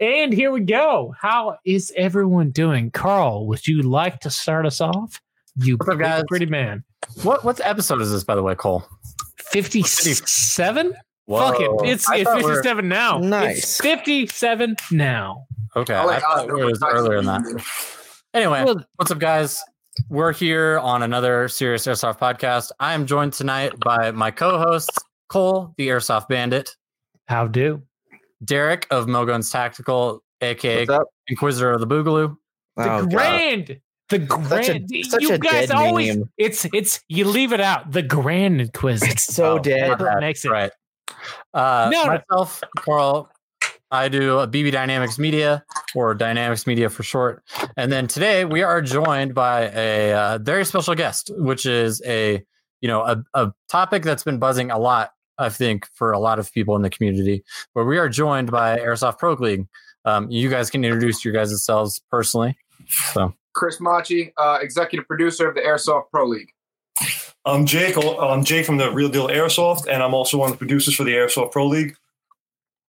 And here we go. How is everyone doing? Carl, would you like to start us off? You up, guys? pretty man. What what episode is this, by the way, Cole? 57? Whoa. Fuck it. It's, I it's thought we were- 57 now. Nice. It's 57 now. Okay, I I, like thought it was numbers. earlier than that. Anyway, Well- what's up, guys? We're here on another Serious Airsoft podcast. I am joined tonight by my co-hosts Cole, the Airsoft Bandit, How do? Derek of Moguns Tactical, aka Inquisitor of the Boogaloo. The Oh, God. grand. The Such a- grand. such you a guys dead always. name. It's it's you leave it out. The grand inquisitor. It's so Oh, dead. That's makes it. Right. Uh, No, no. myself, Carl, I do a BB Dynamics Media or Dynamics Media for short. And then today we are joined by a uh, very special guest, which is a you know a, a topic that's been buzzing a lot, I think, for a lot of people in the community. But we are joined by Airsoft Pro League. Um, you guys can introduce your guys yourselves personally. So Chris Machi, uh, executive producer of the Airsoft Pro League. I'm Jake. I'm Jake from the Real Deal Airsoft, and I'm also one of the producers for the Airsoft Pro League.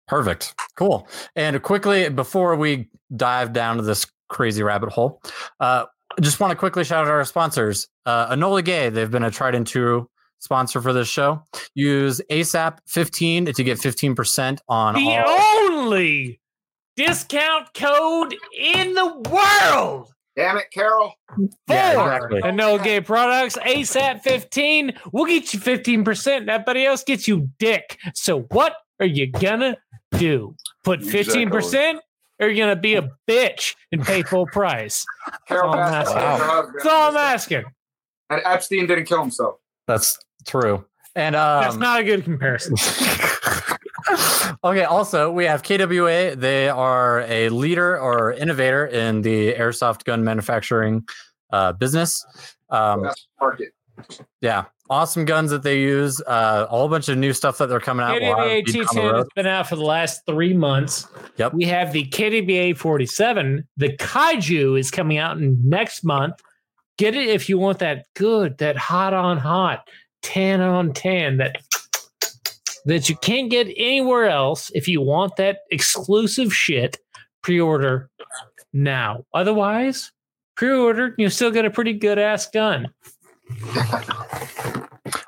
Perfect. Cool. And quickly, before we dive down to this crazy rabbit hole, uh, I just want to quickly shout out our sponsors. Uh, Enola Gaye, they've been a tried and true sponsor for this show. Use ASAP 15 to get 15% on The all. only discount code in the world Damn it, Carol. for Yeah, exactly. and no gay products. ASAP 15. We'll get you 15%. Everybody else gets you dick. So what are you gonna do? Put 15% or you gonna be a bitch and pay full price? Carol Oh, passed away wow. from her husband. That's all I'm asking. And Epstein didn't kill himself. That's true. And um, That's not a good comparison. okay. Also, we have KWA. They are a leader or innovator in the airsoft gun manufacturing uh, business. Um, market. yeah, awesome guns that they use. Uh, a whole bunch of new stuff that they're coming out. We'll have KWA these down the T10 has been out for the last three months. Yep. We have the KWA 47. The Kaiju is coming out in next month. Get it if you want that good, that hot on hot, tan on tan, that that you can't get anywhere else. If you want that exclusive shit, pre-order now. Otherwise, pre-order, you still get a pretty good ass gun.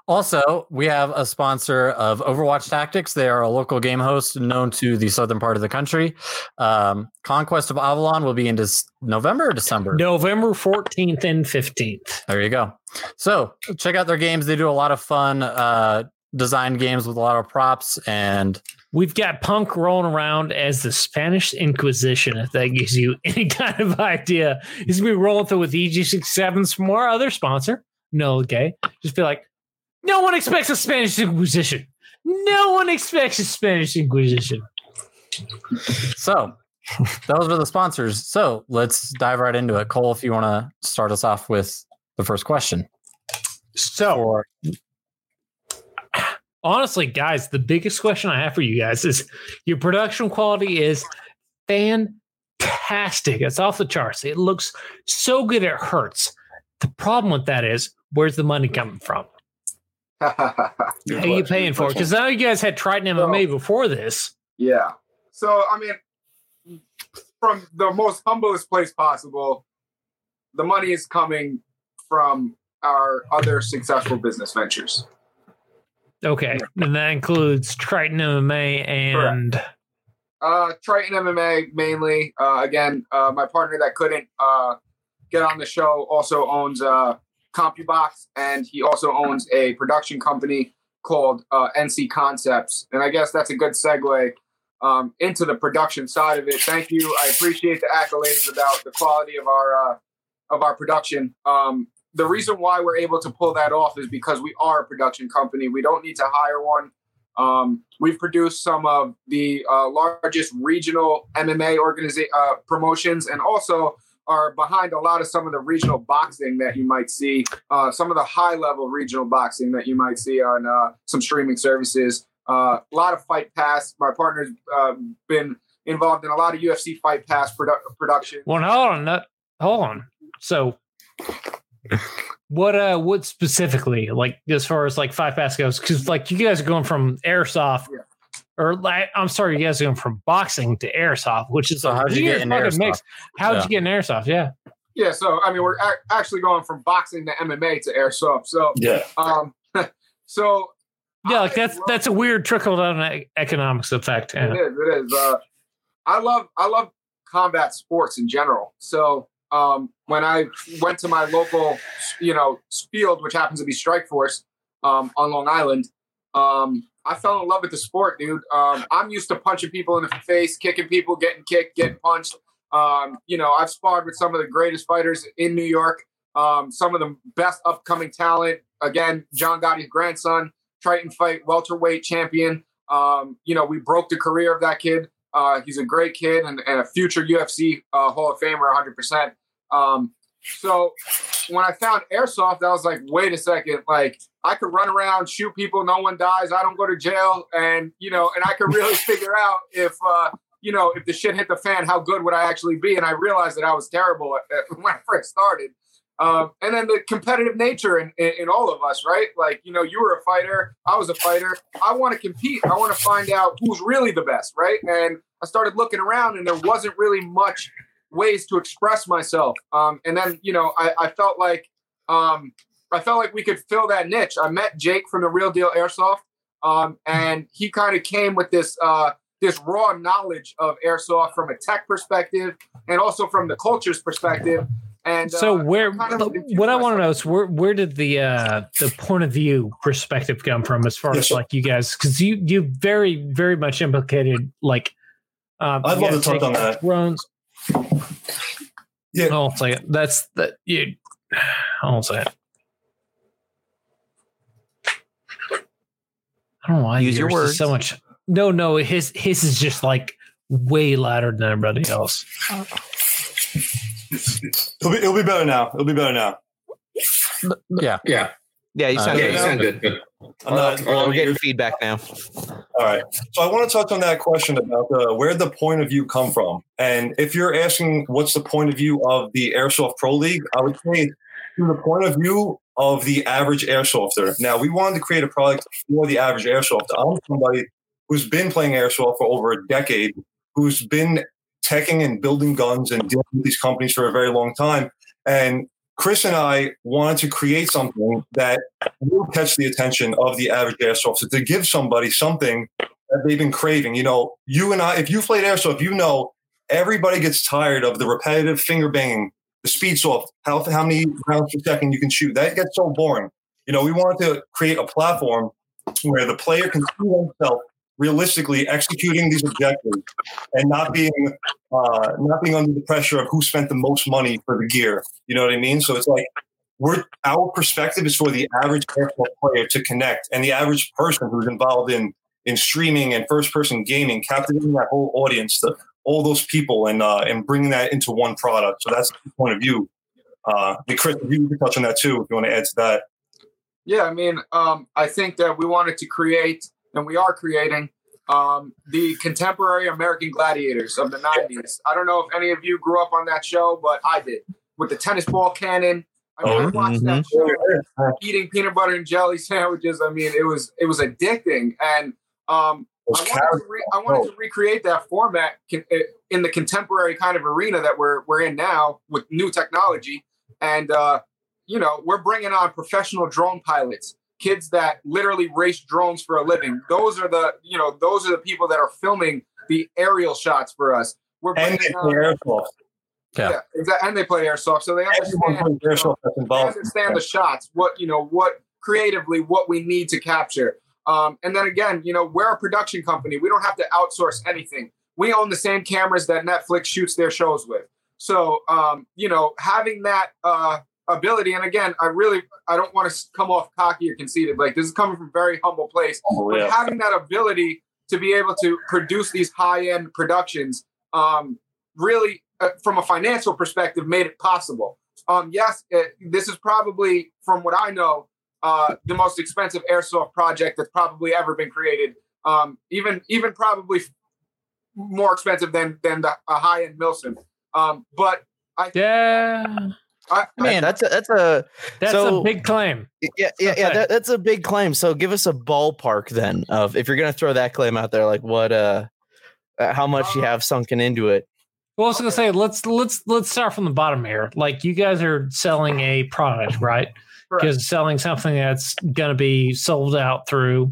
Also, we have a sponsor of Overwatch Tactics. They are a local game host known to the southern part of the country. Um, Conquest of Avalon will be in Dec- November or December. November 14th and 15th. There you go. So check out their games. They do a lot of fun uh, design games with a lot of props and We've got Punk rolling around as the Spanish Inquisition, if that gives you any kind of idea. He's gonna be rolling through with EG67s from our other sponsor. No, okay. Just be like, no one expects a Spanish Inquisition. No one expects a Spanish Inquisition. so those are the sponsors. So let's dive right into it. Cole, if you want to start us off with the first question. So, Or honestly, guys, the biggest question I have for you guys is your production quality is fantastic. It's off the charts. It looks so good it hurts. The problem with that is where's the money coming from? How are you paying for it? Because I know you guys had Triton MMA before this. yeah. So, I mean, from the most humblest place possible, the money is coming from our other successful business ventures. Okay. And that includes Triton MMA and Uh, Triton MMA mainly. Uh, again, uh, my partner that couldn't uh, get on the show also owns uh, CompuBox, and he also owns a production company called uh, NC Concepts. And I guess that's a good segue um, into the production side of it. Thank you. I appreciate the accolades about the quality of our uh, of our production. Um, the reason why we're able to pull that off is because we are a production company. We don't need to hire one. Um, we've produced some of the uh, largest regional MMA organiza- uh, promotions and also are behind a lot of some of the regional boxing that you might see, uh, some of the high level regional boxing that you might see on uh, some streaming services. Uh, a lot of Fight Pass. My partner's uh, been involved in a lot of UFC Fight Pass produ- production. Well, hold on, hold on. So, what uh, what specifically, like as far as like Fight pass goes? Because like you guys are going from airsoft Yeah. Or like, I'm sorry, you guys are going from boxing to airsoft, which is So a how'd you weird get in fucking airsoft? mix. How'd Yeah. you get in airsoft? Yeah. Yeah, so I mean, we're a- actually going from boxing to MMA to airsoft. So, Yeah. um, so Yeah, I like that's love- that's a weird trickle down e- economics effect. It Yeah. is. It is. Uh, I love. I love combat sports in general. So um, when I went to my local, you know, field, which happens to be Strike Force um, on Long Island, um, I fell in love with the sport, dude. Um, I'm used to punching people in the face, kicking people, getting kicked, getting punched. Um, you know, I've sparred with some of the greatest fighters in New York. Um, some of the best upcoming talent. Again, John Gotti's grandson, Triton fight welterweight champion. Um, you know, we broke the career of that kid. Uh, he's a great kid and, and a future UFC uh, Hall of Famer, 100%. So when I found airsoft, I was like, wait a second, like I could run around, shoot people, no one dies, I don't go to jail, and you know, and I could really figure out if uh, you know if the shit hit the fan, how good would I actually be? And I realized that I was terrible at, at- when I first started. Um, and then the competitive nature in, in, in all of us, right? Like, you know, you were a fighter, I was a fighter. I want to compete. I want to find out who's really the best, right? And I started looking around, and there wasn't really much ways to express myself. Um, and then, you know, I, I felt like um, I felt like we could fill that niche. I met Jake from the Real Deal Airsoft, um, and he kind of came with this uh, this raw knowledge of airsoft from a tech perspective and also from the culture's perspective. And So uh, where kind of what I want to know is where where did the uh the point of view perspective come from as far as like you guys because you you very very much implicated like um I'd you love to talk on that. drones. Yeah. Hold on a second. That's that you hold on a second. I don't know why Use your words so much. No, no, his his is just like way louder than everybody else. It'll be, it'll be better now. It'll be better now. Yeah. Yeah, Yeah, you Uh, sound yeah, good. you sound good. good. I'm not, We're getting feedback now. All right. So I want to touch on that question about uh, where the point of view come from. And if you're asking what's the point of view of the Airsoft Pro League, I would say from the point of view of the average airsofter. Now, we wanted to create a product for the average airsofter. I'm somebody who's been playing airsoft for over a decade, who's been teching and building guns and dealing with these companies for a very long time. And Chris and I wanted to create something that will catch the attention of the average airsofter to give somebody something that they've been craving. You know, you and I, if you played airsoft, you know everybody gets tired of the repetitive finger banging, the speed soft, how, how many rounds per second you can shoot. That gets so boring. You know, we wanted to create a platform where the player can see themselves realistically executing these objectives and not being uh, not being under the pressure of who spent the most money for the gear. You know what I mean? So it's like we're our perspective is for the average player to connect and the average person who's involved in in streaming and first person gaming, captivating that whole audience, the, all those people, and uh, and bringing that into one product. So that's the point of view. Uh, Chris, you can touch on that too if you want to add to that. Yeah, I mean, um, I think that we wanted to create, and we are creating, um, the contemporary American gladiators of the 90s. I don't know if any of you grew up on that show, but I did. With the tennis ball cannon. I, mean, I Oh, watched that show eating peanut butter and jelly sandwiches. I mean, it was it was addicting. And um, I wanted, to re- I wanted to recreate that format in the contemporary kind of arena that we're we're in now with new technology, and uh, you know we're bringing on professional drone pilots, kids that literally race drones for a living. Those are the you know those are the people that are filming the aerial shots for us. We're and bringing they play airsoft. Yeah. yeah, exactly, and they play airsoft, so they understand plays airsoft that's they involved. understand the shots, what you know, what creatively what we need to capture. Um, and then again, you know, we're a production company. We don't have to outsource anything. We own the same cameras that Netflix shoots their shows with. So, um, you know, having that uh, ability, and again, I really, I don't want to come off cocky or conceited. Like this is coming from a very humble place, Oh, but having that ability to be able to produce these high-end productions, um, really, uh, from a financial perspective, made it possible. Um, yes, it, this is probably, from what I know, uh, the most expensive airsoft project that's probably ever been created. Um, even even probably f- more expensive than than the a high end Milsim. Um, but I Yeah. I, Man, that's a, that's a That's So- a big claim. yeah yeah yeah. That, that's a big claim. So give us a ballpark then of if you're gonna throw that claim out there, like what uh, uh how much you Uh, have sunken into it. Well, I was gonna say let's let's let's start from the bottom here. Like you guys are selling a product, right? Because selling something that's gonna be sold out through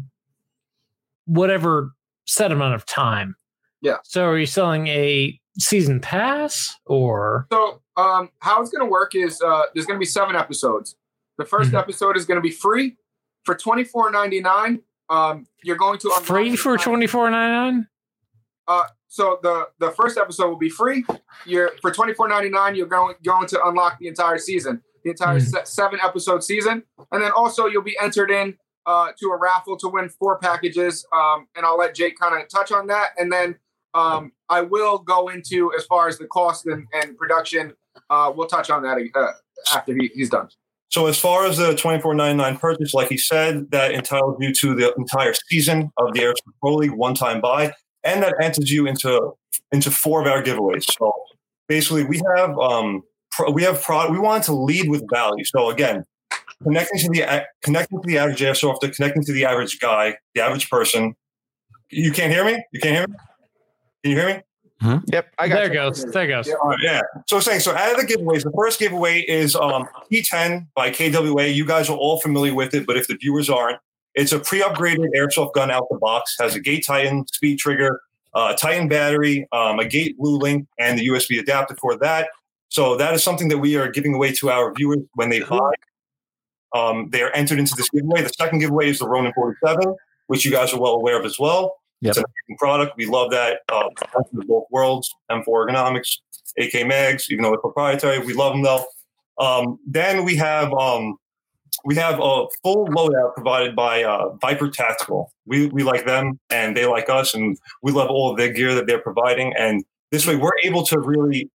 whatever set amount of time. Yeah. So are you selling a season pass or So, um, how it's going to work is uh, there's going to be seven episodes. The 1st Mhm. episode is going to be free for twenty four ninety nine. Um, you're going to unlock free for entire- twenty four ninety nine? Uh, so the the first episode will be free. You're for twenty four ninety nine. You're going going to unlock the entire season, the entire Mhm. se- seven episode season, and then also you'll be entered in uh, to a raffle to win four packages. Um, and I'll let Jake kind of touch on that, and then um, I will go into as far as the cost and, and production. Uh, we'll touch on that uh, after he, he's done. So as far as the twenty four ninety nine purchase, like he said, that entitles you to the entire season of the Airsoft Pro League one time buy, and that enters you into into four of our giveaways. So basically, we have um pro, we have product. We wanted to lead with value. So again, connecting to the a- connecting to the average airsofter, connecting to the average guy, the average person. You can't hear me. You can't hear me. Can you hear me? Yep, I got There you. goes. There goes. Yeah. All right, yeah. So saying so out of the giveaways, the first giveaway is um T10 by KWA. You guys are all familiar with it, but if the viewers aren't, it's a pre-upgraded airsoft gun out the box. Has a Gate Titan speed trigger, uh, Titan battery, um, a Gate Blue Link, and the USB adapter for that. So that is something that we are giving away to our viewers when they buy. Um, they are entered into this giveaway. The second giveaway is the Ronin 47, which you guys are well aware of as well. It's an amazing product. We love that. Uh, both worlds, M4 ergonomics, AK mags, even though it's proprietary. We love them though. Um, then we have um, we have a full loadout provided by uh, Viper Tactical. We we like them and they like us, and we love all of their gear that they're providing. And this way, we're able to really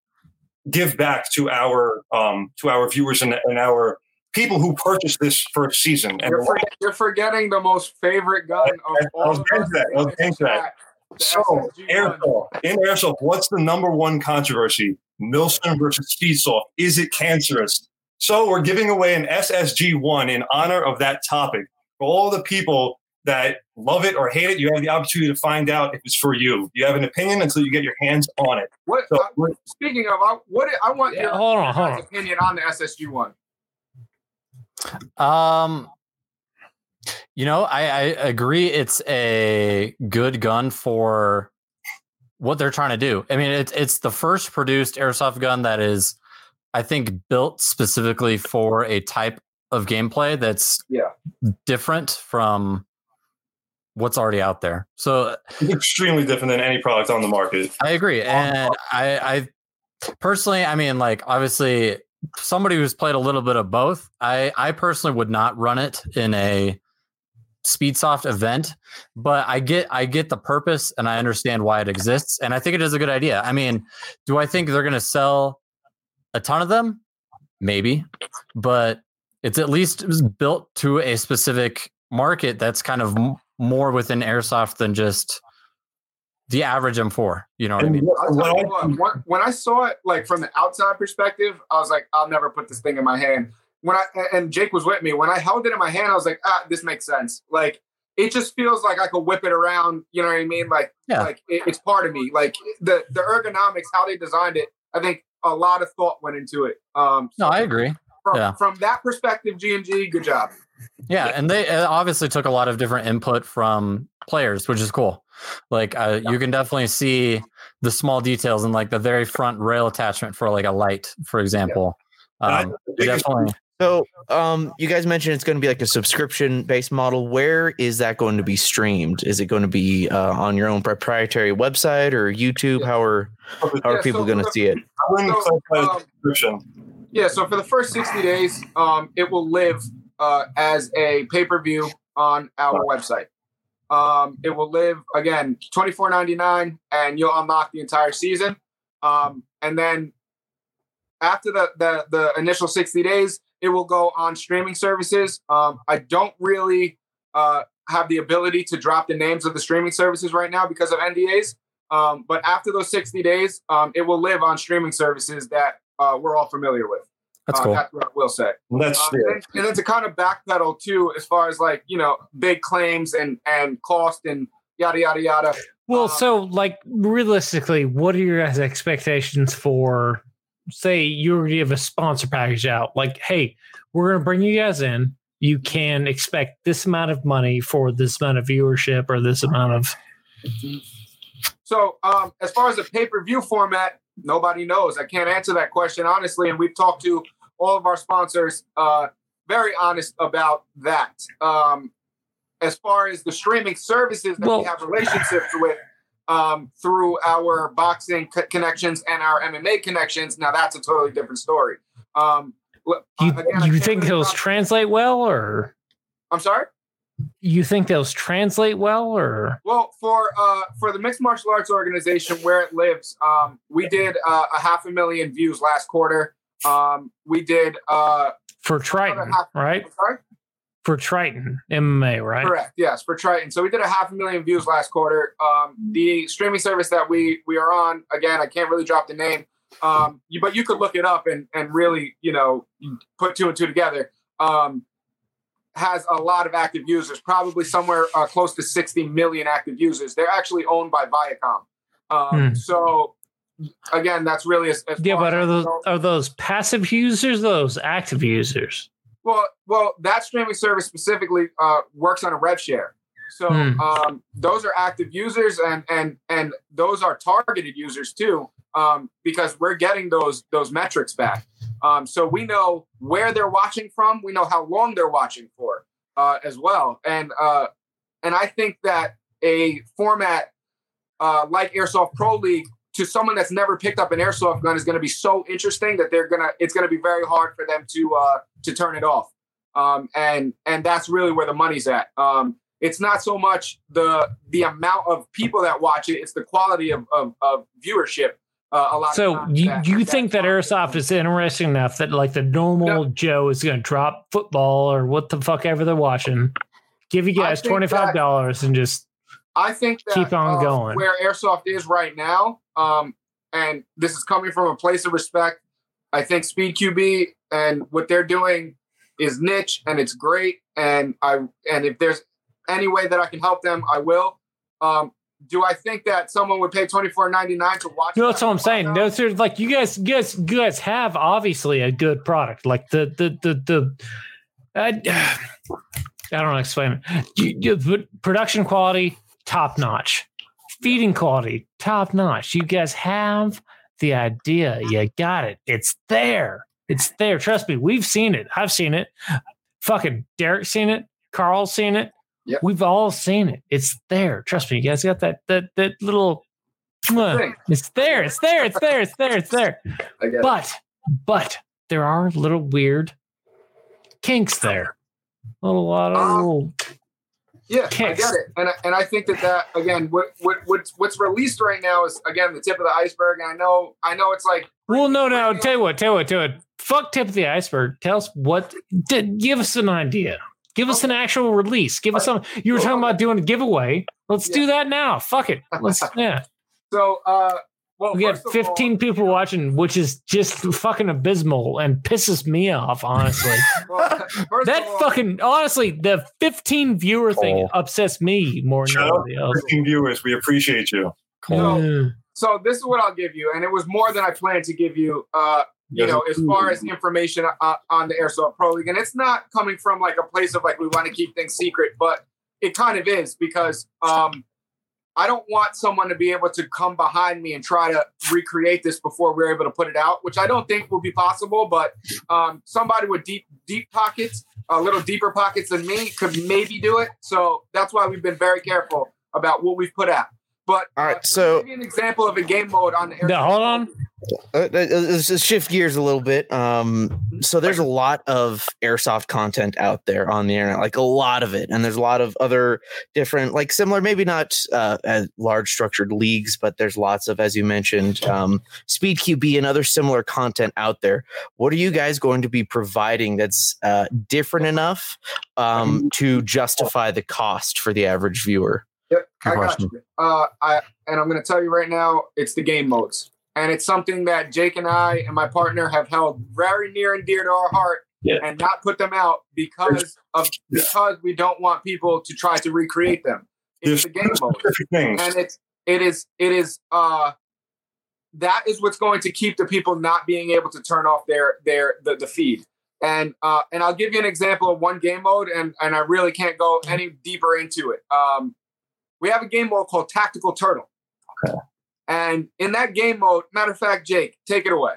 give back to our um, to our viewers and, and our people who purchased this first season. And You're, for, you're forgetting the most favorite gun of I all. was of getting us. to that. I was getting to that. So, SSG gun. airsoft. In airsoft, what's the number one controversy? Milsim versus Speedsoft. Is it cancerous? So we're giving away an SSG1 in honor of that topic. For all the people that love it or hate it, you have the opportunity to find out if it's for you. You have an opinion until you get your hands on it. What? So uh, speaking of, I, what I want Yeah, your hold on, hold on. opinion on the SSG one. Um, you know, I, I agree. It's a good gun for what they're trying to do. I mean, it's it's the first produced airsoft gun that is, I think, built specifically for a type of gameplay that's Yeah. different from what's already out there. So It's extremely different than any product on the market. I agree, and I, I personally, I mean, like obviously, somebody who's played a little bit of both. I, I personally would not run it in a Speedsoft event, but I get, I get the purpose, and I understand why it exists, and I think it is a good idea. I mean, do I think they're going to sell a ton of them? Maybe, but it's at least built to a specific market that's kind of m- more within airsoft than just the average M4. You know what I mean? what- what you what, when, when I saw it, like from the outside perspective, I was like, I'll never put this thing in my hand. When I and Jake was with me, when I held it in my hand, I was like, ah, this makes sense. Like it just feels like I could whip it around. You know what I mean? Like, Yeah. like it, it's part of me. Like the the ergonomics, how they designed it, I think a lot of thought went into it. Um, No, I agree. from, yeah. from that perspective, G and G, good job. Yeah, and they uh, obviously took a lot of different input from players, which is cool. Like uh, you can definitely see the small details in like the very front rail attachment for like a light, for example. And I Um, think definitely. So, um, you guys mentioned it's going to be like a subscription based model. Where is that going to be streamed? Is it going to be uh, on your own proprietary website or YouTube? How are how are Yeah, people so going to see it? So, um, description. Yeah, so for the first 60 days, um, it will live uh, as a pay per view on our website. Um, it will live again twenty four ninety nine, and you'll unlock the entire season. Um, and then after the, the the initial 60 days, it will go on streaming services. Um, I don't really uh, have the ability to drop the names of the streaming services right now because of NDAs. Um, but after those 60 days, um, it will live on streaming services that uh, we're all familiar with. That's Uh, cool. That's what I will say. That's Uh, and, then, and then to kind of backpedal too, as far as like you know, big claims and and cost and yada yada yada. Well, Um, so like realistically, what are your expectations for say you already have a sponsor package out? Like, hey, we're gonna bring you guys in. You can expect this amount of money for this amount of viewership or this amount of So um, as far as the pay per view format, nobody knows. I can't answer that question honestly, and we've talked to all of our sponsors. Uh, very honest about that. Um, as far as the streaming services that Well- we have relationships with um, through our boxing co- connections and our MMA connections, now that's a totally different story. Um, you, uh, again, you think those translate well or I'm sorry. you think those translate well or Well, for uh, for the mixed martial arts organization where it lives, um, we did uh, a half a million views last quarter. Um, we did uh, for Triton, half- right? Sorry. For Triton MMA, right? Correct. Yes, for Triton. So we did a half a million views last quarter. Um, the streaming service that we we are on, again, I can't really drop the name, um, you, but you could look it up and and really, you know, put two and two together. Um, has a lot of active users, probably somewhere uh, close to 60 million active users. They're actually owned by Viacom. Um, Hmm. So again, that's really as, as Yeah, but are those know. are those passive users, those active users? Well, well, that streaming service specifically uh, works on a rev share. So Hmm. um, those are active users, and and and those are targeted users too, um, because we're getting those those metrics back. Um, so we know where they're watching from. We know how long they're watching for uh, as well. And uh, and I think that a format uh, like Airsoft Pro League to someone that's never picked up an airsoft gun is going to be so interesting that they're gonna it's going to be very hard for them to uh, to turn it off. Um, and and that's really where the money's at. Um, it's not so much the the amount of people that watch it; it's the quality of of, of viewership. Uh, a lot. So you that- you think that drives it. airsoft is interesting enough that like the normal Joe is going to drop football or what the fuck ever they're watching, give you guys twenty five dollars and just I think that Keep on uh, going. Where airsoft is right now, um, and this is coming from a place of respect. I think Speed QB and what they're doing is niche and it's great. And I and if there's any way that I can help them, I will. Um, do I think that someone would pay twenty four ninety nine to watch? No, that's what I'm saying. Those are like you guys, you guys, you guys have obviously a good product. Like the the the the. I, I don't know how to explain it. You, you, production quality top notch, feeding quality top notch. You guys have the idea. You got it. It's there. It's there. Trust me. We've seen it. I've seen it. Fucking Derek's seen it. Carl's seen it. Yep. We've all seen it. It's there. Trust me. You guys got that that that little. thing. It's there. It's there. It's there. It's there. It's there. It. But but there are little weird kinks there. A little lot of Um, little. Yeah, kicks. I get it, and I- and I think that that again, what what what's what's released right now is again the tip of the iceberg. And I know I know it's like Well, no, no. Tell you what. Tell you what. Tell you what. Fuck tip of the iceberg. Tell us what. give us an idea. Give us an actual release. Give us some. You were talking about doing a giveaway. Let's do that now. Fuck it. Let's. Yeah. so. uh Well, We got first of all- 15 people watching, which is just fucking abysmal and pisses me off, honestly. well, that all- fucking honestly, the 15 viewer thing Oh. upsets me more than Shout anybody else. 15 viewers, we appreciate you. No. Mm. So this is what I'll give you, and it was more than I planned to give you. Uh, you Yes. know, as far as information uh, on the Airsoft Pro League, and it's not coming from like a place of like we want to keep things secret, but it kind of is because um, I don't want someone to be able to come behind me and try to recreate this before we're able to put it out, which I don't think will be possible. But um, somebody with deep deep pockets, a little deeper pockets than me, could maybe do it. So that's why we've been very careful about what we've put out. But All right, uh, so- give you an example of a game mode on the Airsoft Now, hold on. Uh, uh, let's just shift gears a little bit. Um, so there's a lot of airsoft content out there on the internet, like a lot of it, and there's a lot of other different, like similar, maybe not uh, as large structured leagues, but there's lots of, as you mentioned, um, Speed QB and other similar content out there. What are you guys going to be providing that's uh, different enough um, to justify the cost for the average viewer? Yep, I got you. Uh, I and I'm going to tell you right now, it's the game modes. And it's something that Jake and I and my partner have held very near and dear to our heart, Yeah. and not put them out because of Yeah. because we don't want people to try to recreate them. It's There's the game mode and it's it is it is uh that is what's going to keep the people not being able to turn off their their the, the feed and uh and i'll give you an example of one game mode and and i really can't go any deeper into it um we have a game mode called tactical turtle Okay. And in that game mode matter of fact jake take it away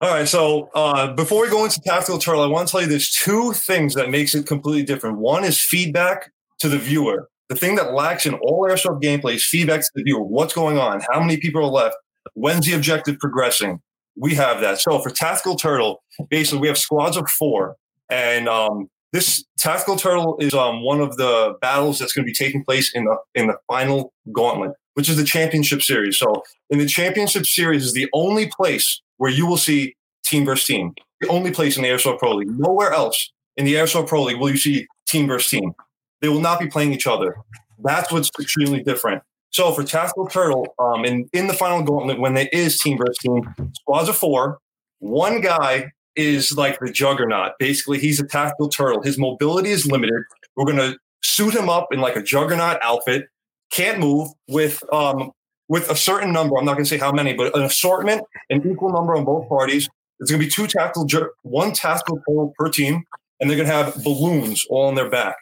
All right, so uh, before we go into Tactical Turtle, I want to tell you there's two things that makes it completely different. One is feedback to the viewer. The thing that lacks in all airsoft gameplay is feedback to the viewer. What's going on? How many people are left? When's the objective progressing? We have that. So for Tactical Turtle, basically we have squads of four, and um, this Tactical Turtle is um, one of the battles that's going to be taking place in the in the final gauntlet, which is the championship series. So in the championship series is the only place where you will see team versus team. The only place in the Airsoft Pro League. Nowhere else in the Airsoft Pro League will you see team versus team. They will not be playing each other. That's what's extremely different. So for Tactical Turtle, um, in, in the final gauntlet, when there is team versus team, squads of four, one guy is like the juggernaut. Basically, he's a tactical turtle. His mobility is limited. We're going to suit him up in like a juggernaut outfit, can't move with um, with a certain number. I'm not going to say how many, but an assortment, an equal number on both parties. It's going to be two tactical, ju- one tactical turtle per team, and they're going to have balloons all on their back.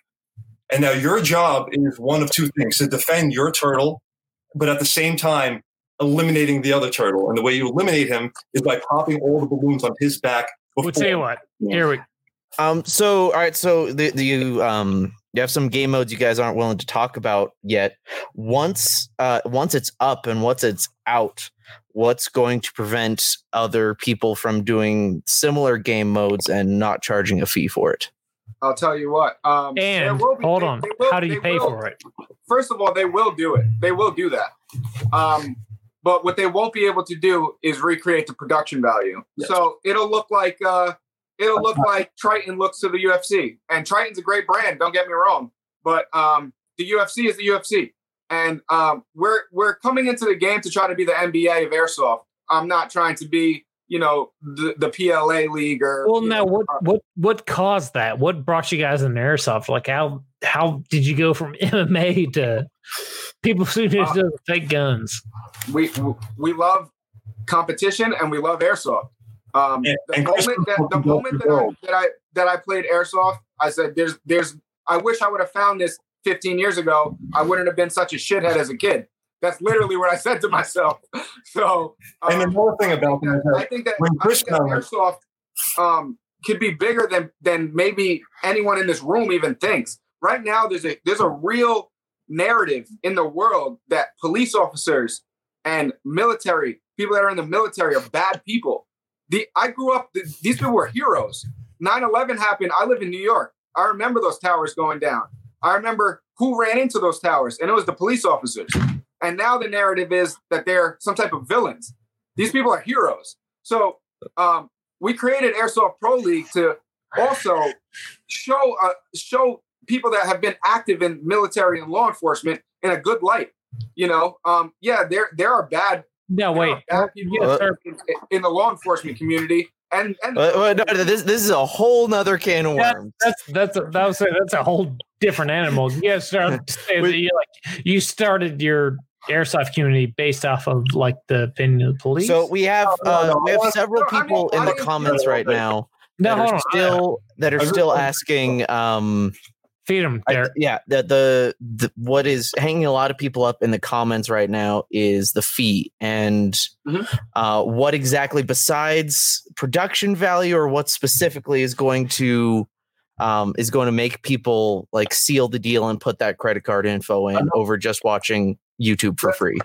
And now your job is one of two things: to defend your turtle, but at the same time eliminating the other turtle. And the way you eliminate him is by popping all the balloons on his back. We'll tell you what. Here we Um. So, all right. So, the, the you um you have some game modes you guys aren't willing to talk about yet. Once uh once it's up and once it's out, what's going to prevent other people from doing similar game modes and not charging a fee for it? i'll tell you what um And be- hold they- on. they will- How do you pay will- for it? first of all, they will do it. They will do that. Um, but what they won't be able to do is recreate the production value. Yes. So it'll look like uh, it'll look like Triton looks to the UFC, and Triton's a great brand. Don't get me wrong, but um, the UFC is the UFC, and um, we're we're coming into the game to try to be the NBA of airsoft. I'm not trying to be, you know, the, the PLA league or. Well, now know, what uh, what what caused that? What brought you guys in airsoft? Like how how did you go from MMA to people shooting Uh, uh, fake guns? we we love competition and we love airsoft. Um, And- the and moment that the moment that I, that I that I played airsoft, I said, "There's there's." I wish I would have found this 15 years ago. I wouldn't have been such a shithead as a kid. That's literally what I said to myself. So, And um, another thing about that, I think that, when I think that airsoft um, could be bigger than than maybe anyone in this room even thinks. Right now, there's a there's a real narrative in the world that police officers and military people that are in the military are bad people. The I grew up; th- these people were heroes. 9/11 happened. I live in New York. I remember those towers going down. I remember who ran into those towers, and it was the police officers. And now the narrative is that they're some type of villains. These people are heroes. So um, we created Airsoft Pro League to also show uh, show people that have been active in military and law enforcement in a good light. You know, um, yeah, there there are bad, No, there wait. are bad people Yes, sir. in, in the law enforcement community, and and Uh, uh, no, this this is a whole nother can of That- worms. That's that's a, that was a, that's a whole different animal. You guys started to say that you like you started your airsoft community based off of like the opinion of the police. So we have No, no, uh, no, we have several No, I mean, people in the comments right now no, that are still that are still asking um feed them I- yeah, the, the the what is hanging a lot of people up in the comments right now is the fee and Mhm. uh, what exactly besides production value or what specifically is going to um, is going to make people like seal the deal and put that credit card info in over just watching YouTube for free.